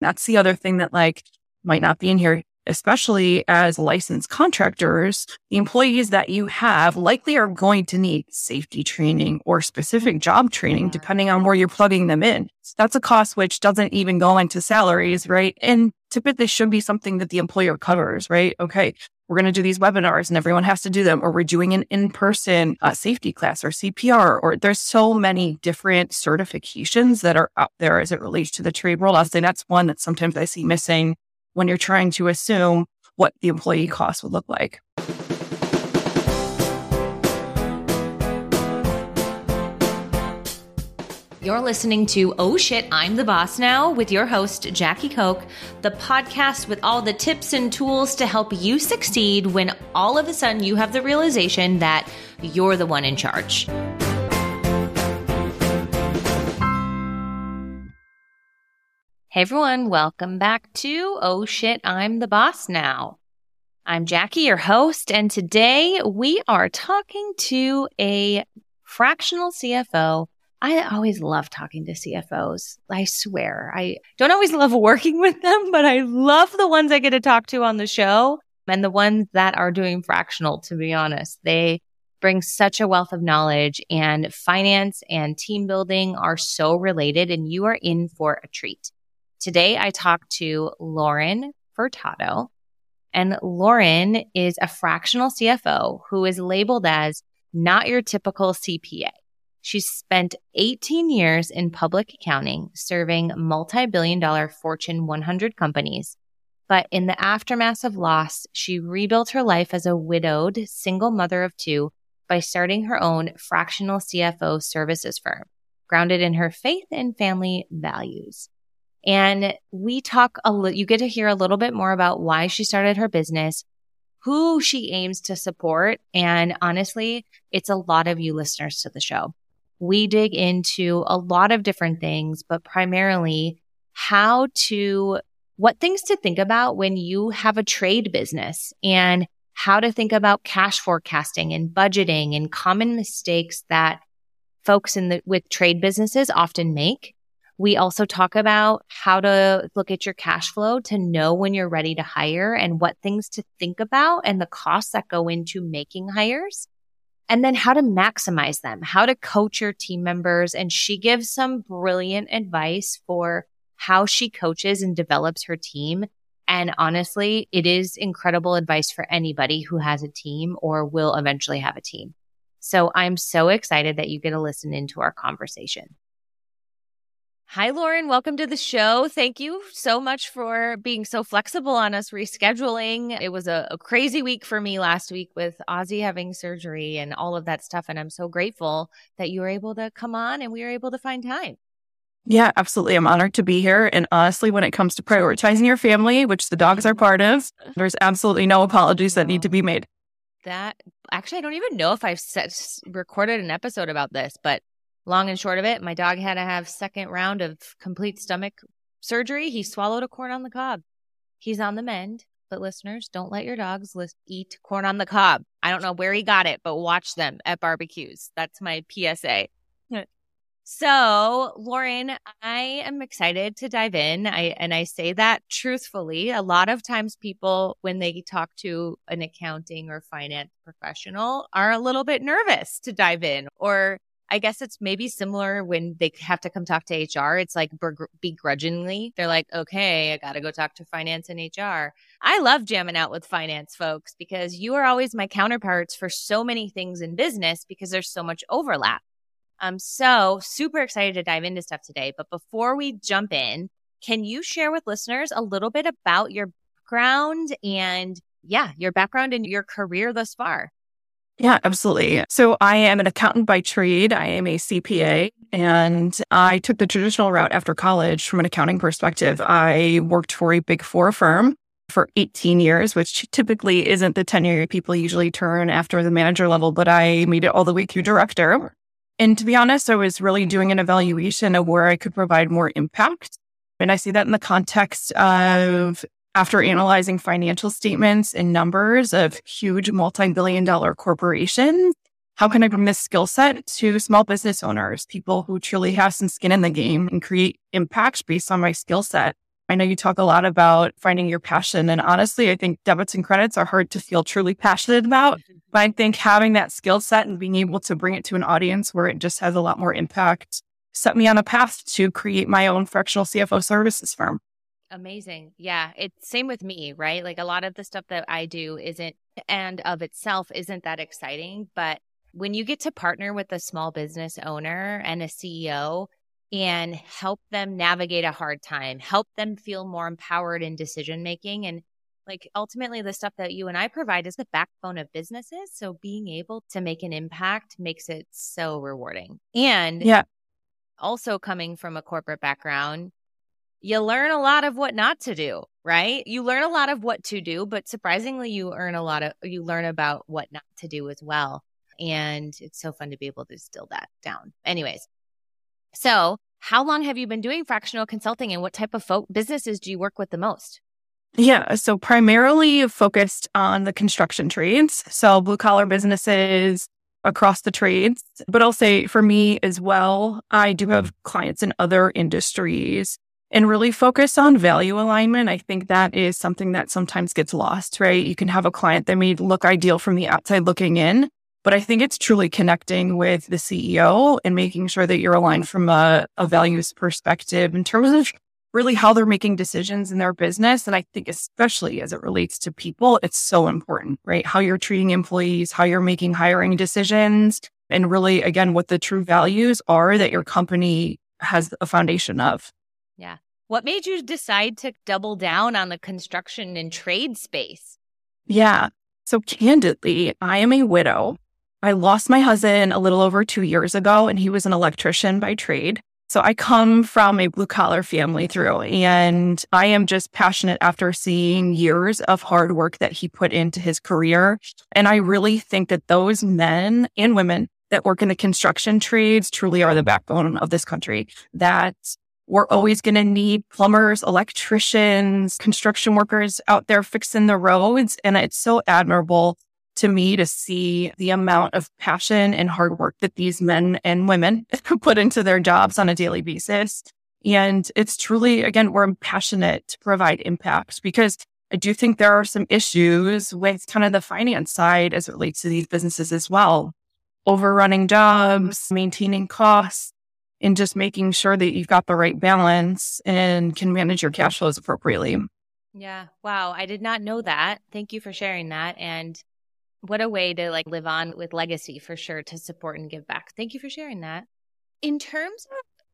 That's the other thing that like might not be in here, especially as licensed contractors. The employees that you have likely are going to need safety training or specific job training, depending on where you're plugging them in. That's a cost which doesn't even go into salaries, right? And typically should be something that the employer covers, right? Okay we're going to do these webinars and everyone has to do them, or we're doing an in person uh, safety class or CPR, or there's so many different certifications that are out there as it relates to the trade world. I'll say that's one that sometimes I see missing when you're trying to assume what the employee cost would look like. You're listening to Oh Shit, I'm the Boss Now with your host, Jackie Koch, the podcast with all the tips and tools to help you succeed when all of a sudden you have the realization that you're the one in charge. Hey everyone, welcome back to Oh Shit, I'm the Boss Now. I'm Jackie, your host, and today we are talking to a fractional CFO I always love talking to CFOs. I swear. I don't always love working with them, but I love the ones I get to talk to on the show and the ones that are doing fractional, to be honest. They bring such a wealth of knowledge and finance and team building are so related and you are in for a treat. Today I talked to Lauren Furtado and Lauren is a fractional CFO who is labeled as not your typical CPA. She spent 18 years in public accounting, serving multi billion dollar Fortune 100 companies. But in the aftermath of loss, she rebuilt her life as a widowed single mother of two by starting her own fractional CFO services firm, grounded in her faith and family values. And we talk a little, you get to hear a little bit more about why she started her business, who she aims to support. And honestly, it's a lot of you listeners to the show we dig into a lot of different things, but primarily how to, what things to think about when you have a trade business and how to think about cash forecasting and budgeting and common mistakes that folks in the, with trade businesses often make. We also talk about how to look at your cash flow to know when you're ready to hire and what things to think about and the costs that go into making hires and then how to maximize them, how to coach your team members. And she gives some brilliant advice for how she coaches and develops her team. And honestly, it is incredible advice for anybody who has a team or will eventually have a team. So I'm so excited that you get to listen into our conversation. Hi, Lauren. Welcome to the show. Thank you so much for being so flexible on us rescheduling. It was a, a, crazy week for me last week with Ozzy having surgery and all of that stuff. And I'm so grateful that you were able to come on and we were able to find time. Yeah, absolutely. I'm honored to be here. And honestly, when it comes to prioritizing your family, which the dogs are part of, there's absolutely no apologies that need to be made. That actually, I don't even know if I've set, recorded an episode about this, but long and short of it, my dog had to have second round of complete stomach surgery. He swallowed a corn on the cob. He's on the mend, but listeners, don't let your dogs list, eat corn on the cob. I don't know where he got it, but watch them at barbecues. That's my PSA. So, Lauren, I am excited to dive in. I and I say that truthfully. A lot of times people when they talk to an accounting or finance professional are a little bit nervous to dive in or I guess it's maybe similar when they have to come talk to HR. It's like begrudgingly, they're like, okay, I got to go talk to finance and HR. I love jamming out with finance folks because you are always my counterparts for so many things in business because there's so much overlap. I'm so super excited to dive into stuff today. But before we jump in, can you share with listeners a little bit about your background and yeah, your background and your career thus far? Yeah, absolutely. So I am an accountant by trade. I am a CPA and I took the traditional route after college from an accounting perspective. I worked for a big four firm for 18 years, which typically isn't the tenure people usually turn after the manager level, but I made it all the way through director. And to be honest, I was really doing an evaluation of where I could provide more impact. And I see that in the context of after analyzing financial statements and numbers of huge multi billion dollar corporations, how can I bring this skill set to small business owners, people who truly have some skin in the game and create impact based on my skill set? I know you talk a lot about finding your passion. And honestly, I think debits and credits are hard to feel truly passionate about. Mm-hmm. But I think having that skill set and being able to bring it to an audience where it just has a lot more impact set me on a path to create my own fractional CFO services firm. Amazing. Yeah. It's same with me, right? Like a lot of the stuff that I do isn't and of itself isn't that exciting. But when you get to partner with a small business owner and a CEO and help them navigate a hard time, help them feel more empowered in decision making and like ultimately the stuff that you and I provide is the backbone of businesses. So being able to make an impact makes it so rewarding. And yeah. also coming from a corporate background, you learn a lot of what not to do, right? You learn a lot of what to do, but surprisingly you earn a lot of you learn about what not to do as well. And it's so fun to be able to distill that down. Anyways, so how long have you been doing fractional consulting and what type of businesses do you work with the most? Yeah, so primarily focused on the construction trades, so blue collar businesses across the trades. But I'll say for me as well, I do have clients in other industries and really focus on value alignment. I think that is something that sometimes gets lost, right? You can have a client that may look ideal from the outside looking in, but I think it's truly connecting with the CEO and making sure that you're aligned from a, a values perspective in terms of really how they're making decisions in their business. And I think, especially as it relates to people, it's so important, right? How you're treating employees, how you're making hiring decisions, and really, again, what the true values are that your company has a foundation of. Yeah. What made you decide to double down on the construction and trade space? Yeah. So, candidly, I am a widow. I lost my husband a little over two years ago, and he was an electrician by trade. So I come from a blue collar family through, and I am just passionate after seeing years of hard work that he put into his career. And I really think that those men and women that work in the construction trades truly are the backbone of this country. That we're always going to need plumbers, electricians, construction workers out there fixing the roads. And it's so admirable to me to see the amount of passion and hard work that these men and women put into their jobs on a daily basis. And it's truly, again, we're passionate to provide impact because I do think there are some issues with kind of the finance side as it relates to these businesses as well. Overrunning jobs, maintaining costs, and just making sure that you've got the right balance and can manage your cash flows appropriately. Yeah. Wow. I did not know that. Thank you for sharing that. And what a way to like live on with legacy for sure to support and give back. Thank you for sharing that. In terms of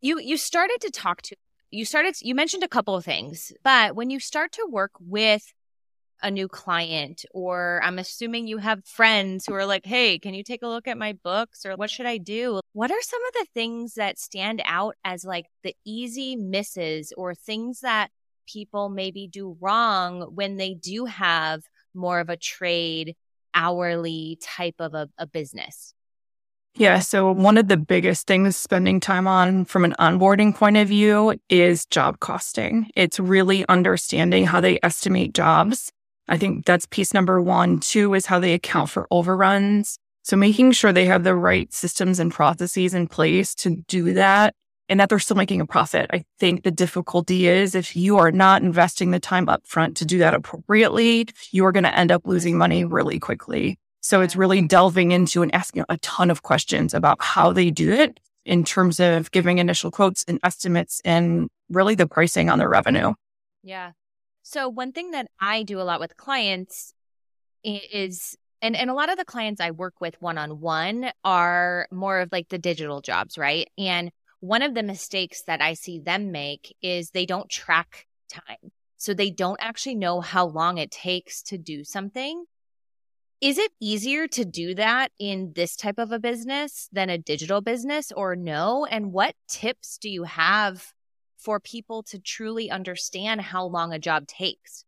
you you started to talk to you started you mentioned a couple of things, but when you start to work with a new client or I'm assuming you have friends who are like, "Hey, can you take a look at my books or what should I do?" What are some of the things that stand out as like the easy misses or things that people maybe do wrong when they do have more of a trade hourly type of a, a business? Yeah. So, one of the biggest things spending time on from an onboarding point of view is job costing. It's really understanding how they estimate jobs. I think that's piece number one. Two is how they account for overruns. So, making sure they have the right systems and processes in place to do that and that they're still making a profit. I think the difficulty is if you are not investing the time upfront to do that appropriately, you are going to end up losing money really quickly. So it's really delving into and asking a ton of questions about how they do it in terms of giving initial quotes and estimates and really the pricing on their revenue. Yeah. So one thing that I do a lot with clients is and and a lot of the clients I work with one on one are more of like the digital jobs, right? And one of the mistakes that I see them make is they don't track time. So they don't actually know how long it takes to do something. Is it easier to do that in this type of a business than a digital business or no? And what tips do you have for people to truly understand how long a job takes?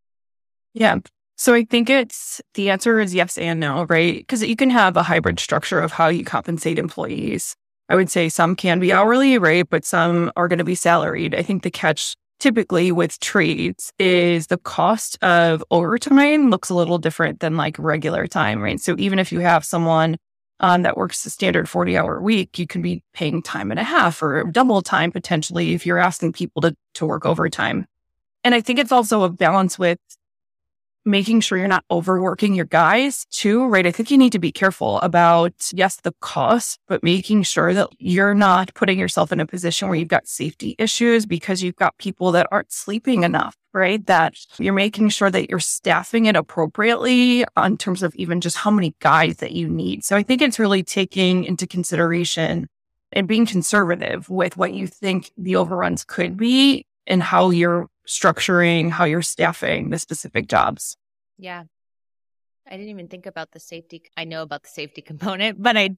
Yeah. So I think it's the answer is yes and no, right? Because you can have a hybrid structure of how you compensate employees. I would say some can be hourly, right? But some are going to be salaried. I think the catch typically with trades is the cost of overtime looks a little different than like regular time, right? So even if you have someone um, that works a standard 40 hour week, you can be paying time and a half or double time potentially if you're asking people to, to work overtime. And I think it's also a balance with making sure you're not overworking your guys too, right? I think you need to be careful about, yes, the cost, but making sure that you're not putting yourself in a position where you've got safety issues because you've got people that aren't sleeping enough, right? That you're making sure that you're staffing it appropriately in terms of even just how many guys that you need. So I think it's really taking into consideration and being conservative with what you think the overruns could be and how you're structuring how you're staffing the specific jobs. Yeah. I didn't even think about the safety. I know about the safety component, but I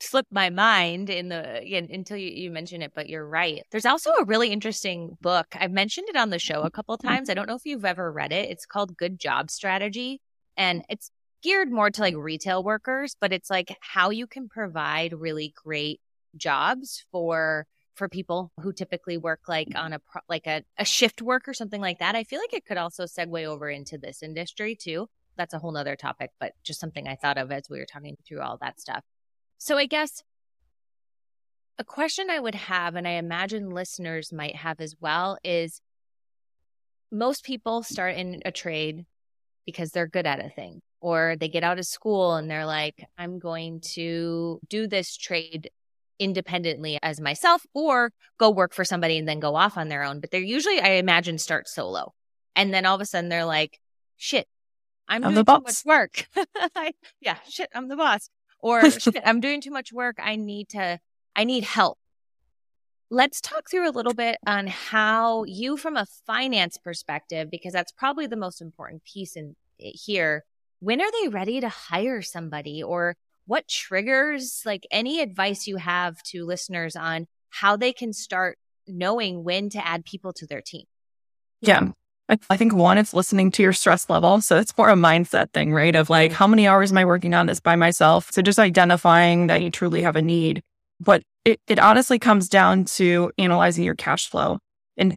slipped my mind in the in, until you, you mentioned it. But you're right. There's also a really interesting book. I've mentioned it on the show a couple mm-hmm. times. I don't know if you've ever read it. It's called Good Job Strategy, and it's geared more to like retail workers, but it's like how you can provide really great jobs for for people who typically work like mm-hmm. on a like a, a shift work or something like that i feel like it could also segue over into this industry too. That's a whole nother topic but just something i thought of as we were talking through all that stuff. So i guess a question i would have and i imagine listeners might have as well is most people start in a trade because they're good at a thing or they get out of school and they're like i'm going to do this trade independently as myself or go work for somebody and then go off on their own. But they're usually, I imagine, start solo. And then all of a sudden they're like, shit, I'm, I'm doing too much work. yeah, shit, I'm the boss. Or shit, I'm doing too much work. I need to, I need help. Let's talk through a little bit on how you, from a finance perspective, because that's probably the most important piece in eh, here. When are they ready to hire somebody or what triggers like any advice you have to listeners on how they can start knowing when to add people to their team? Yeah. I think one, it's listening to your stress level. So it's more a mindset thing, right? Of like, mm. how many hours am I working on this by myself? So just identifying that you truly have a need. But it, it honestly comes down to analyzing your cash flow. And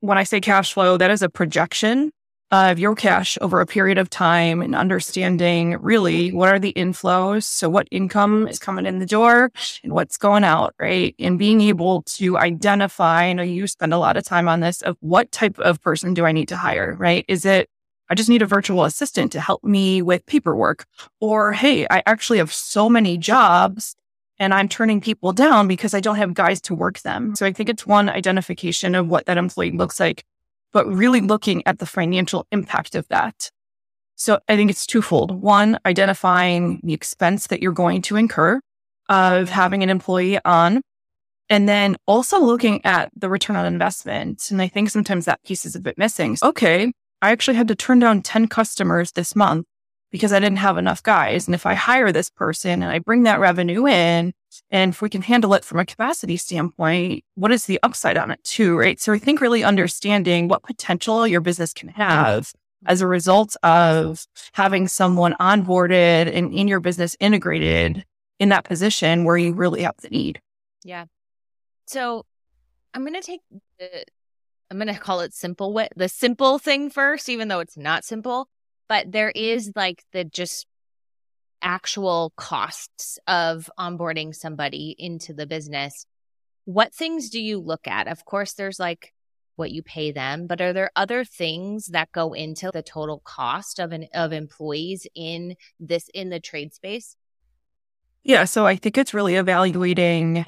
when I say cash flow, that is a projection of your cash over a period of time and understanding really what are the inflows. So what income is coming in the door and what's going out, right? And being able to identify, I know you spend a lot of time on this of what type of person do I need to hire, right? Is it I just need a virtual assistant to help me with paperwork. Or, hey, I actually have so many jobs and I'm turning people down because I don't have guys to work them. So I think it's one identification of what that employee looks like but really looking at the financial impact of that. So I think it's twofold. One, identifying the expense that you're going to incur of having an employee on, and then also looking at the return on investment. And I think sometimes that piece is a bit missing. Okay, I actually had to turn down 10 customers this month because I didn't have enough guys. And if I hire this person and I bring that revenue in, and if we can handle it from a capacity standpoint, what is the upside on it too, right? So I think really understanding what potential your business can have as a result of having someone onboarded and in your business integrated in that position where you really have the need. Yeah. So I'm going to take the, I'm going to call it simple the simple thing first, even though it's not simple, but there is like the just actual costs of onboarding somebody into the business, what things do you look at? Of course, there's like what you pay them, but are there other things that go into the total cost of an of employees in this in the trade space? Yeah, so I think it's really evaluating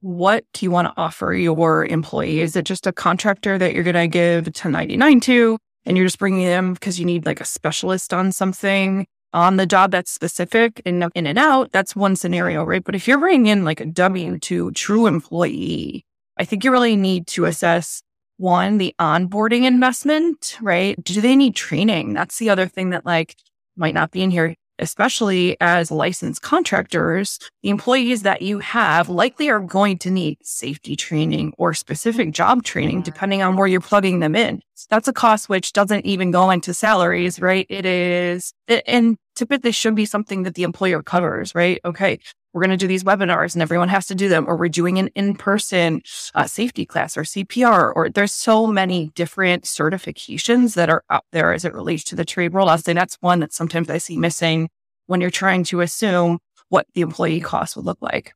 what do you want to offer your employee? Is it just a contractor that you're going to give 1099 to and you're just bringing them because you need like a specialist on something? On the job that's specific and in and out, that's one scenario, right? But if you're bringing in like a W 2 true employee, I think you really need to assess one, the onboarding investment, right? Do they need training? That's the other thing that like might not be in here especially as licensed contractors, the employees that you have likely are going to need safety training or specific job training, mm-hmm. depending on where you're plugging them in. That's a cost which doesn't even go into salaries, right? It is, and typically this should be something that the employer covers, right? Okay. We're going to do these webinars and everyone has to do them, or we're doing an in-person uh, safety class or CPR, or there's so many different certifications that are out there as it relates to the trade world. I'll say that's one that sometimes I see missing when you're trying to assume what the employee cost would look like.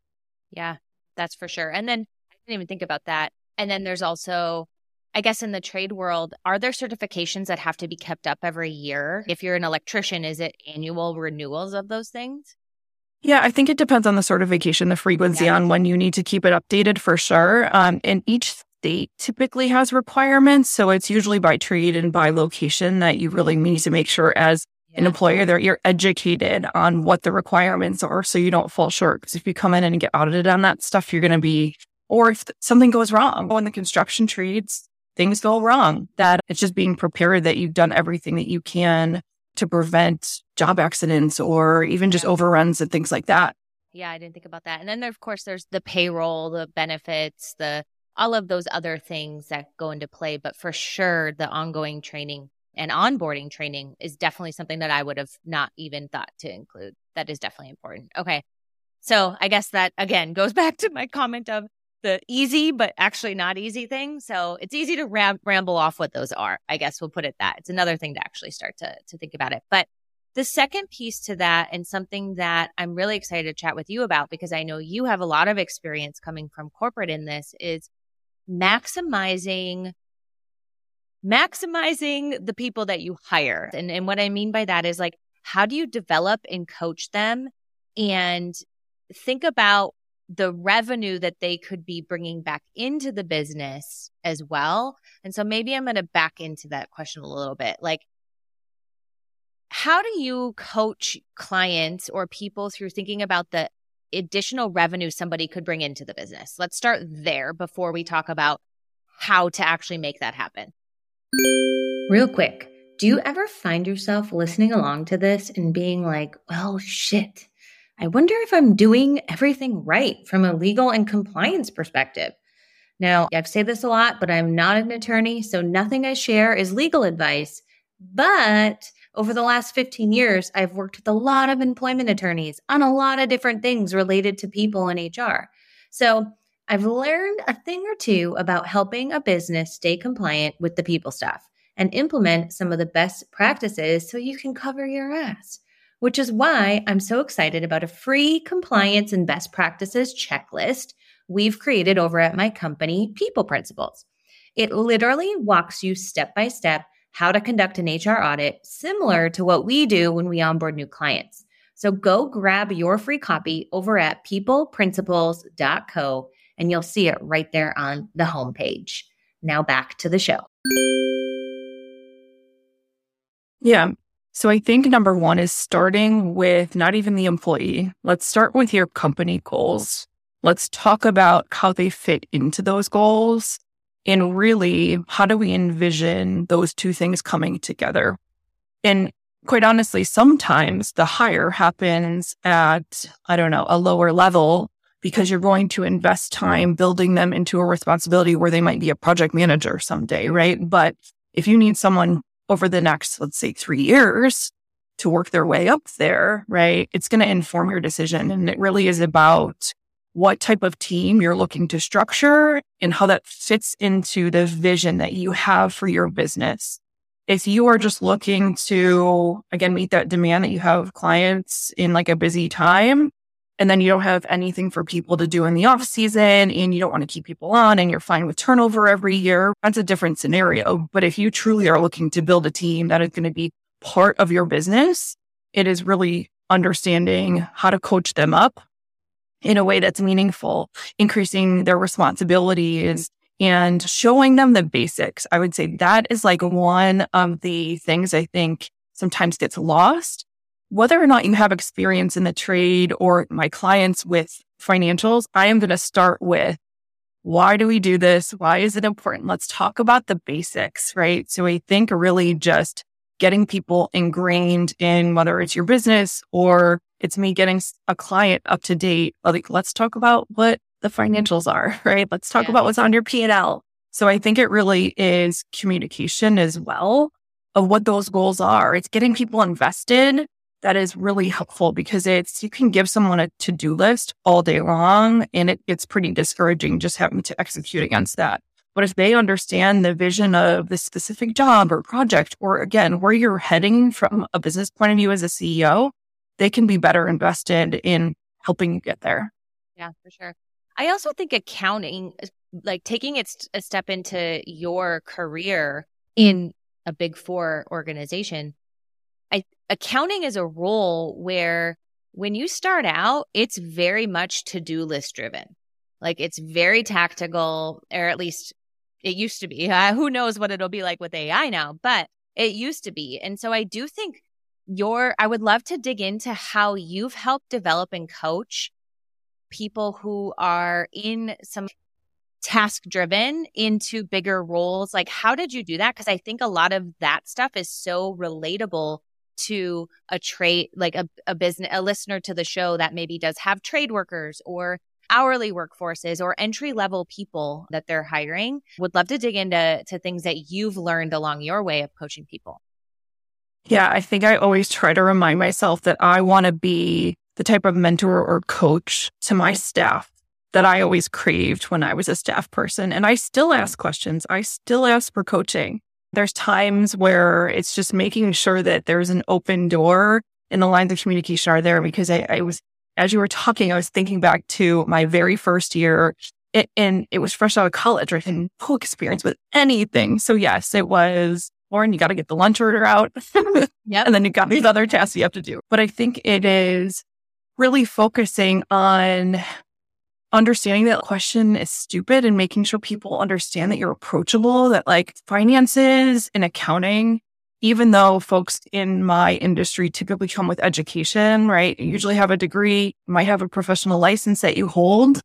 Yeah, that's for sure. And then I didn't even think about that. And then there's also, I guess, in the trade world, are there certifications that have to be kept up every year? If you're an electrician, is it annual renewals of those things? Yeah, I think it depends on the certification, the frequency yeah. on when you need to keep it updated for sure. Um, and each state typically has requirements. So it's usually by trade and by location that you really need to make sure as yeah. an employer that you're educated on what the requirements are so you don't fall short. Because if you come in and get audited on that stuff, you're going to be, or if something goes wrong when the construction trades, things go wrong, that it's just being prepared that you've done everything that you can to prevent job accidents or even just overruns and things like that. Yeah, I didn't think about that. And then, there, of course, there's the payroll, the benefits, the all of those other things that go into play. But for sure, the ongoing training and onboarding training is definitely something that I would have not even thought to include. That is definitely important. Okay. So I guess that again goes back to my comment of the easy, but actually not easy thing. So it's easy to ram- ramble off what those are. I guess we'll put it that. It's another thing to actually start to, to think about it. But the second piece to that, and something that I'm really excited to chat with you about because I know you have a lot of experience coming from corporate in this, is maximizing maximizing the people that you hire. And, and what I mean by that is like, how do you develop and coach them and think about the revenue that they could be bringing back into the business as well? And so maybe I'm going to back into that question a little bit. Like, how do you coach clients or people through thinking about the additional revenue somebody could bring into the business? Let's start there before we talk about how to actually make that happen. Real quick, do you ever find yourself listening along to this and being like, well, shit, I wonder if I'm doing everything right from a legal and compliance perspective? Now, I've said this a lot, but I'm not an attorney, so nothing I share is legal advice. But over the last 15 years, I've worked with a lot of employment attorneys on a lot of different things related to people in HR. So I've learned a thing or two about helping a business stay compliant with the people stuff and implement some of the best practices so you can cover your ass. Which is why I'm so excited about a free compliance and best practices checklist we've created over at my company, People Principles. It literally walks you step by step how to conduct an HR audit, similar to what we do when we onboard new clients. So go grab your free copy over at peopleprinciples.co and you'll see it right there on the homepage. Now back to the show. Yeah. So I think number one is starting with not even the employee. Let's start with your company goals. Let's talk about how they fit into those goals and really, how do we envision those two things coming together? And quite honestly, sometimes the hire happens at, I don't know, a lower level because you're going to invest time building them into a responsibility where they might be a project manager someday, right? But if you need someone over the next, let's say three years to work their way up there, right? It's going to inform your decision. And it really is about what type of team you're looking to structure and how that fits into the vision that you have for your business. If you are just looking to, again, meet that demand that you have clients in like a busy time, and then you don't have anything for people to do in the off season and you don't want to keep people on and you're fine with turnover every year, that's a different scenario. But if you truly are looking to build a team that is going to be part of your business, it is really understanding how to coach them up in a way that's meaningful, increasing their responsibilities and showing them the basics. I would say that is like one of the things I think sometimes gets lost. Whether or not you have experience in the trade or my clients with financials, I am going to start with why do we do this? Why is it important? Let's talk about the basics, right? So I think really just getting people ingrained in whether it's your business or it's me getting a client up to date. Like, let's talk about what the financials are, right? Let's talk yeah. about what's on your P&L. So I think it really is communication as well of what those goals are. It's getting people invested. That is really helpful because it's, you can give someone a to-do list all day long and it gets pretty discouraging just having to execute against that. But if they understand the vision of the specific job or project, or again, where you're heading from a business point of view as a CEO, they can be better invested in helping you get there. Yeah, for sure. I also think accounting, like taking it a step into your career in a big four organization, accounting is a role where when you start out, it's very much to do list driven. Like it's very tactical, or at least it used to be. Uh, who knows what it'll be like with AI now, but it used to be. And so I do think your, I would love to dig into how you've helped develop and coach people who are in some task driven into bigger roles. Like, how did you do that? Because I think a lot of that stuff is so relatable to a trade, like a, a business, a listener to the show that maybe does have trade workers or hourly workforces or entry level people that they're hiring. Would love to dig into to things that you've learned along your way of coaching people. Yeah, I think I always try to remind myself that I want to be the type of mentor or coach to my staff that I always craved when I was a staff person. And I still ask questions. I still ask for coaching. There's times where it's just making sure that there's an open door and the lines of communication are there because I, I was as you were talking, I was thinking back to my very first year it, and it was fresh out of college. I had no experience with anything. So yes, it was, Lauren, you got to get the lunch order out. yep. And then you got these other tasks you have to do. But I think it is really focusing on understanding that question is stupid and making sure people understand that you're approachable, that like finances and accounting even though folks in my industry typically come with education, right? You usually have a degree, might have a professional license that you hold.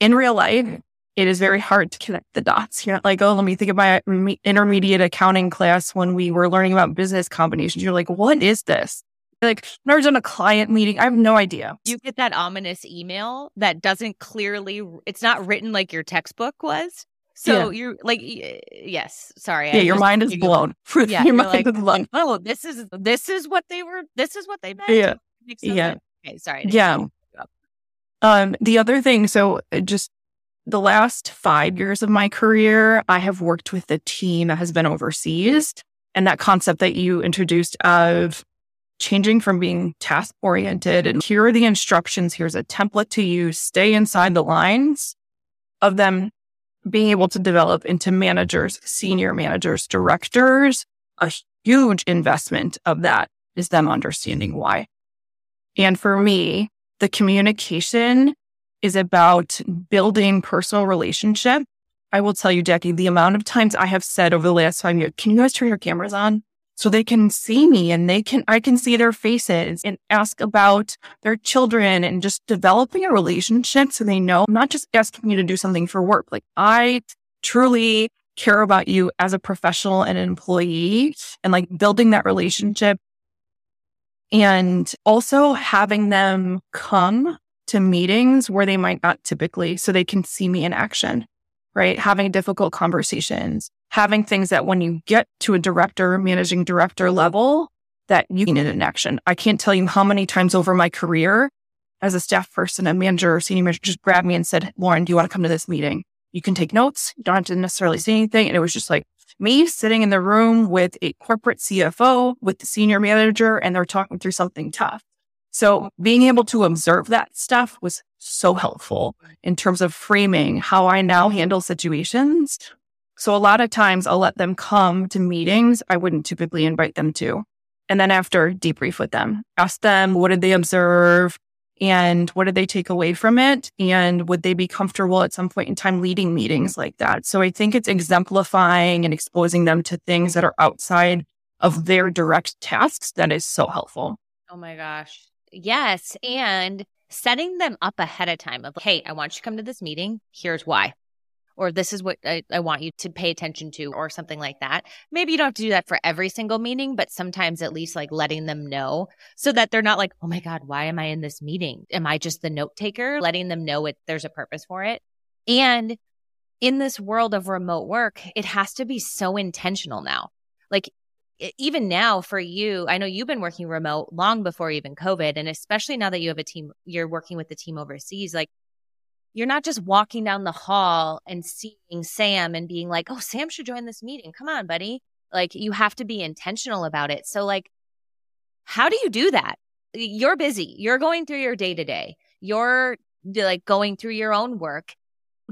In real life, it is very hard to connect the dots. You're not like, oh, let me think of my intermediate accounting class when we were learning about business combinations. You're like, what is this? Like, never done a client meeting. I have no idea. You get that ominous email that doesn't clearly, it's not written like your textbook was. So yeah. you're like, yes, sorry. Yeah, I your mind is blown. yeah, your mind like, is blown. Oh, this is this is what they were. This is what they meant. Yeah, yeah. Okay, sorry. Yeah. Um, the other thing, so uh, just the last five years of my career, I have worked with a team that has been overseas, and that concept that you introduced of changing from being task oriented and here are the instructions. Here's a template to use. Stay inside the lines of them being able to develop into managers, senior managers, directors, a huge investment of that is them understanding why. And for me, the communication is about building personal relationship. I will tell you, Jackie, the amount of times I have said over the last five years, can you guys turn your cameras on? So they can see me and they can, I can see their faces and ask about their children and just developing a relationship so they know I'm not just asking you to do something for work. Like I truly care about you as a professional and an employee and like building that relationship and also having them come to meetings where they might not typically so they can see me in action right? Having difficult conversations, having things that when you get to a director, managing director level, that you need in action. I can't tell you how many times over my career as a staff person, a manager or senior manager just grabbed me and said, Lauren, do you want to come to this meeting? You can take notes. You don't have to necessarily say anything. And it was just like me sitting in the room with a corporate CFO, with the senior manager, and they're talking through something tough. So being able to observe that stuff was so helpful in terms of framing how I now handle situations. So a lot of times I'll let them come to meetings I wouldn't typically invite them to. And then after debrief with them, ask them what did they observe and what did they take away from it? And would they be comfortable at some point in time leading meetings like that? So I think it's exemplifying and exposing them to things that are outside of their direct tasks that is so helpful. Oh my gosh. Yes. And setting them up ahead of time of, hey, I want you to come to this meeting. Here's why. Or this is what I, I, want you to pay attention to, or something like that. Maybe you don't have to do that for every single meeting, but sometimes at least like letting them know so that they're not like, oh my God, why am I in this meeting? Am I just the note taker? Letting them know it, there's a purpose for it. And in this world of remote work, it has to be so intentional now. Like even now for you, I know you've been working remote long before even COVID. And especially now that you have a team, you're working with the team overseas, like you're not just walking down the hall and seeing Sam and being like, oh, Sam should join this meeting. Come on, buddy. Like you have to be intentional about it. So, like, how do you do that? You're busy. You're going through your day to day. you're like going through your own work.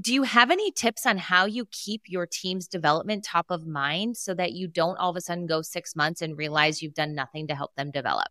Do you have any tips on how you keep your team's development top of mind so that you don't all of a sudden go six months and realize you've done nothing to help them develop?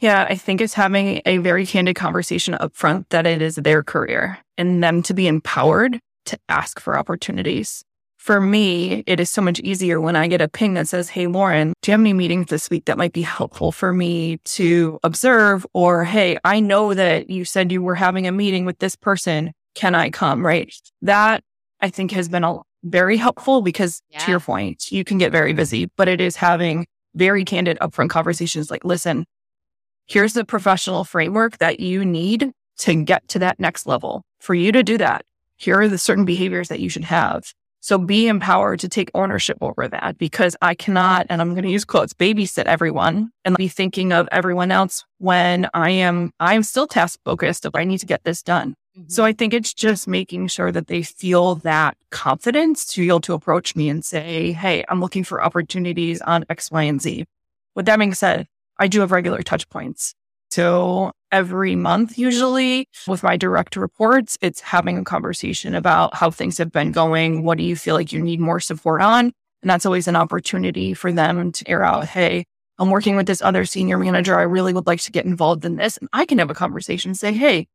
Yeah, I think it's having a very candid conversation up front that it is their career and them to be empowered to ask for opportunities. For me, it is so much easier when I get a ping that says, Hey, Lauren, do you have any meetings this week that might be helpful for me to observe? Or, Hey, I know that you said you were having a meeting with this person. Can I come? Right. That I think has been a, very helpful because yeah. to your point, you can get very busy, but it is having very candid upfront conversations like, listen, here's the professional framework that you need to get to that next level. For you to do that, here are the certain behaviors that you should have. So be empowered to take ownership over that because I cannot, and I'm going to use quotes, babysit everyone and be thinking of everyone else when I am, I'm still task focused of I need to get this done. Mm-hmm. So I think it's just making sure that they feel that confidence to be able to approach me and say, Hey, I'm looking for opportunities on X, Y, and Z. With that being said, I do have regular touch points. So every month, usually with my direct reports, it's having a conversation about how things have been going. What do you feel like you need more support on? And that's always an opportunity for them to air out, Hey, I'm working with this other senior manager. I really would like to get involved in this. And I can have a conversation and say, Hey,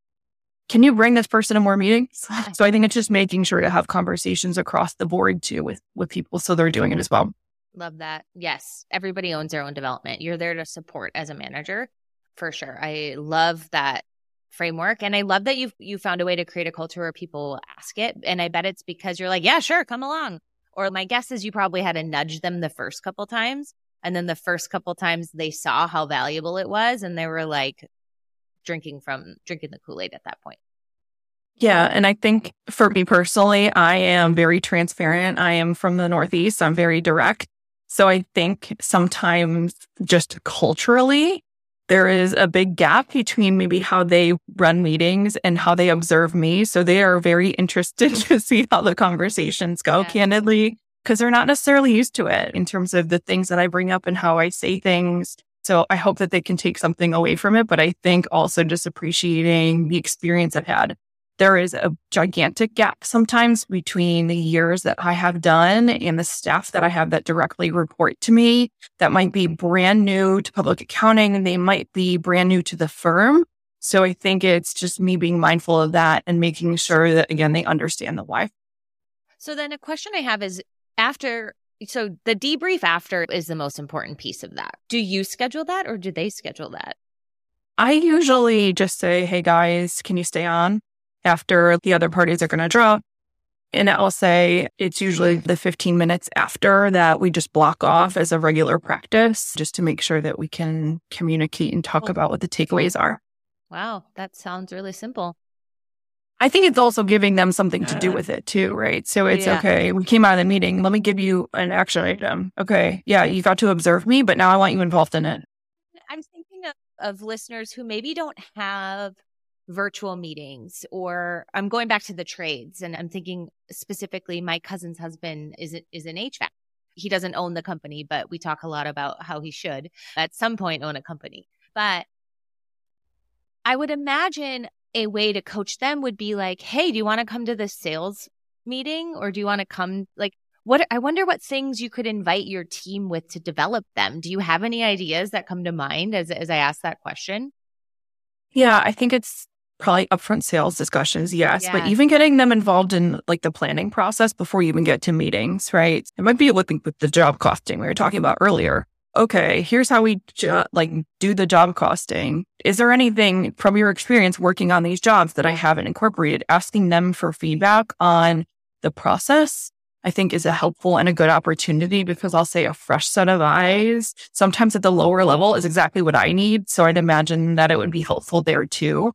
can you bring this person to more meetings? So I think it's just making sure to have conversations across the board too with, with people. So they're doing it as well. Love that. Yes. Everybody owns their own development. You're there to support as a manager for sure. I love that framework and I love that you've you found a way to create a culture where people ask it. And I bet it's because you're like, yeah, sure, come along. Or my guess is you probably had to nudge them the first couple times. And then the first couple times they saw how valuable it was and they were like drinking from drinking the Kool-Aid at that point. Yeah. And I think for me personally, I am very transparent. I am from the Northeast. I'm very direct. So I think sometimes just culturally, there is a big gap between maybe how they run meetings and how they observe me. So they are very interested to see how the conversations go, yeah. candidly, because they're not necessarily used to it in terms of the things that I bring up and how I say things. So I hope that they can take something away from it. But I think also just appreciating the experience I've had there is a gigantic gap sometimes between the years that I have done and the staff that I have that directly report to me that might be brand new to public accounting and they might be brand new to the firm. So I think it's just me being mindful of that and making sure that again, they understand the why. So then a question I have is after so the debrief after is the most important piece of that. Do you schedule that or do they schedule that? I usually just say, Hey guys, can you stay on? After the other parties are going to draw. And I'll say it's usually the 15 minutes after that we just block off as a regular practice just to make sure that we can communicate and talk about what the takeaways are. Wow, that sounds really simple. I think it's also giving them something to do uh-huh. with it too, right? So it's yeah. okay. We came out of the meeting. Let me give you an action item. Okay. Yeah, you got to observe me, but now I want you involved in it. I'm thinking of, of listeners who maybe don't have virtual meetings or I'm going back to the trades and I'm thinking specifically my cousin's husband is is an HVAC. He doesn't own the company, but we talk a lot about how he should at some point own a company. But I would imagine a way to coach them would be like, "Hey, do you want to come to the sales meeting or do you want to come like what I wonder what things you could invite your team with to develop them. Do you have any ideas that come to mind as as I ask that question? Yeah, I think it's probably upfront sales discussions, yes, but even getting them involved in like the planning process before you even get to meetings, right? It might be with, with the job costing we were talking about earlier. Okay, here's how we ju- like do the job costing. Is there anything from your experience working on these jobs that I haven't incorporated? Asking them for feedback on the process I think is a helpful and a good opportunity because I'll say a fresh set of eyes sometimes at the lower level is exactly what I need. So I'd imagine that it would be helpful there too.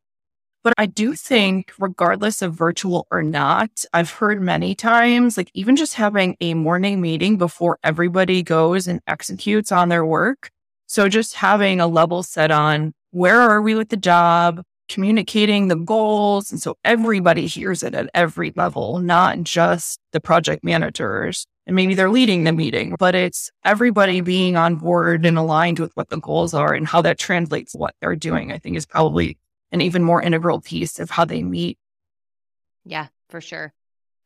But I do think, regardless of virtual or not, I've heard many times, like even just having a morning meeting before everybody goes and executes on their work. So just having a level set on where are we with the job, communicating the goals. And so everybody hears it at every level, not just the project managers. And maybe they're leading the meeting, but it's everybody being on board and aligned with what the goals are and how that translates what they're doing, I think is probably an even more integral piece of how they meet. Yeah, for sure.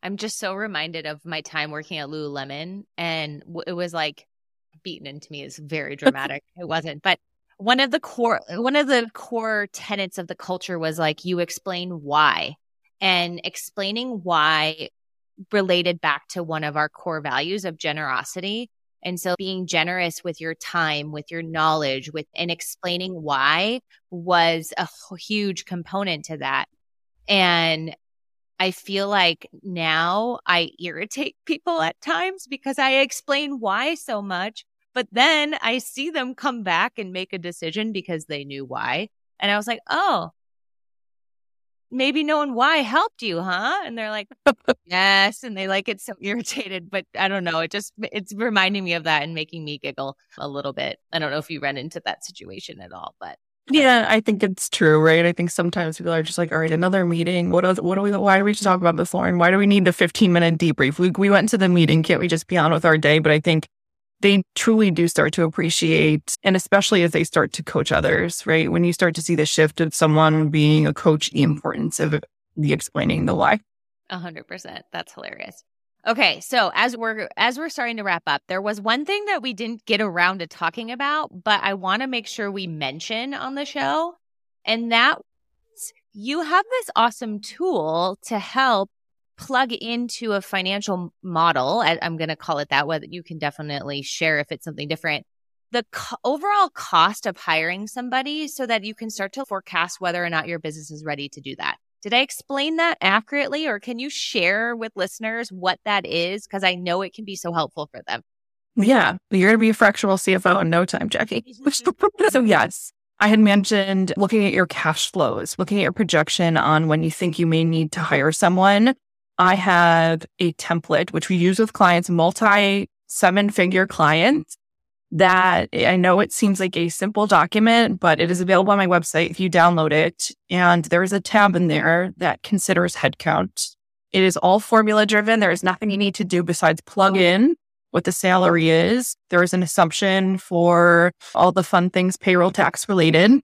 I'm just so reminded of my time working at Lululemon, and it was like beaten into me is very dramatic. it wasn't, but one of the core one of the core tenets of the culture was like you explain why, and explaining why related back to one of our core values of generosity. And so being generous with your time, with your knowledge, with and explaining why was a huge component to that. And I feel like now I irritate people at times because I explain why so much, but then I see them come back and make a decision because they knew why. And I was like, oh, maybe knowing why helped you, huh? And they're like, yes. And they like get so irritated, but I don't know. It just, it's reminding me of that and making me giggle a little bit. I don't know if you ran into that situation at all, but. Yeah, I think it's true, right? I think sometimes people are just like, all right, another meeting. What, else, what do we, why do we talk about this, Lauren? Why do we need the 15 minute debrief? We, we went to the meeting. Can't we just be on with our day? But I think they truly do start to appreciate, and especially as they start to coach others, right? When you start to see the shift of someone being a coach, the importance of the explaining the why. A hundred percent. That's hilarious. Okay, so as we're as we're starting to wrap up, there was one thing that we didn't get around to talking about, but I want to make sure we mention on the show, and that you have this awesome tool to help plug into a financial model, I'm going to call it that, whether you can definitely share if it's something different, the co- overall cost of hiring somebody so that you can start to forecast whether or not your business is ready to do that. Did I explain that accurately or can you share with listeners what that is? Because I know it can be so helpful for them. Yeah, you're going to be a fractional CFO in no time, Jackie. so, yes, I had mentioned looking at your cash flows, looking at your projection on when you think you may need to hire someone I have a template, which we use with clients, multi seven figure clients that I know it seems like a simple document, but it is available on my website if you download it. And there is a tab in there that considers headcount. It is all formula driven. There is nothing you need to do besides plug in what the salary is. There is an assumption for all the fun things payroll tax related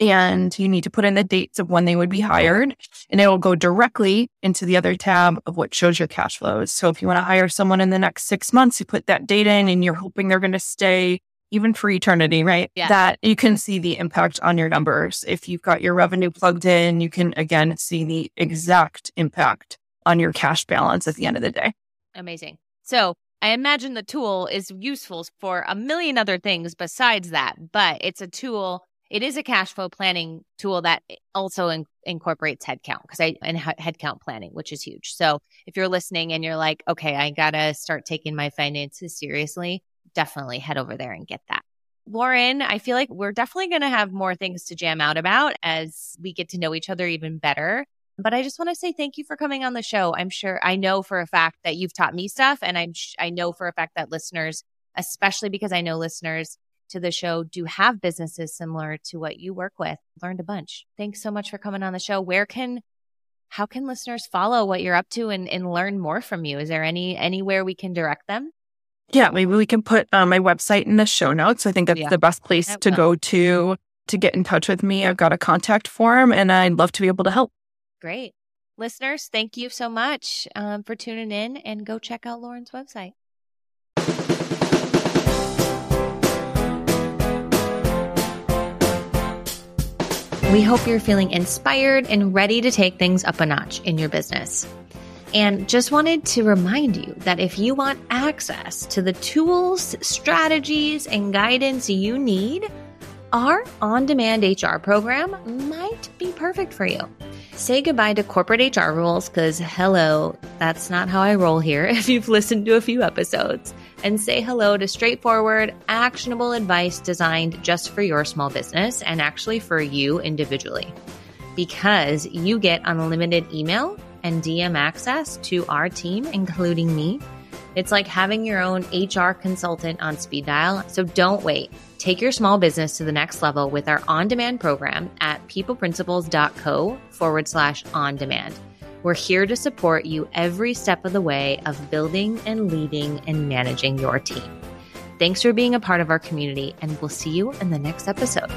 and you need to put in the dates of when they would be hired and it will go directly into the other tab of what shows your cash flows. So if you want to hire someone in the next six months, you put that date in and you're hoping they're going to stay even for eternity, right? Yeah. That you can see the impact on your numbers. If you've got your revenue plugged in, you can again see the exact impact on your cash balance at the end of the day. Amazing. So I imagine the tool is useful for a million other things besides that, but it's a tool it is a cash flow planning tool that also in, incorporates headcount because I and headcount planning, which is huge. So if you're listening and you're like, okay, I gotta start taking my finances seriously, definitely head over there and get that. Lauren, I feel like we're definitely going to have more things to jam out about as we get to know each other even better. But I just want to say thank you for coming on the show. I'm sure I know for a fact that you've taught me stuff, and I'm sh- I know for a fact that listeners, especially because I know listeners to the show do have businesses similar to what you work with. Learned a bunch. Thanks so much for coming on the show. Where can how can listeners follow what you're up to and, and learn more from you? Is there any anywhere we can direct them? Yeah, maybe we can put um, my website in the show notes. I think that's yeah. the best place to go to to get in touch with me. I've got a contact form and I'd love to be able to help. Great. Listeners, thank you so much um, for tuning in and go check out Lauren's website. We hope you're feeling inspired and ready to take things up a notch in your business. And just wanted to remind you that if you want access to the tools, strategies, and guidance you need, our on demand HR program might be perfect for you. Say goodbye to corporate HR rules because, hello, that's not how I roll here if you've listened to a few episodes and say hello to straightforward, actionable advice designed just for your small business and actually for you individually. Because you get unlimited email and DM access to our team, including me. It's like having your own HR consultant on speed dial. So don't wait. Take your small business to the next level with our on demand program at peopleprinciples.co forward slash on demand. We're here to support you every step of the way of building and leading and managing your team. Thanks for being a part of our community, and we'll see you in the next episode.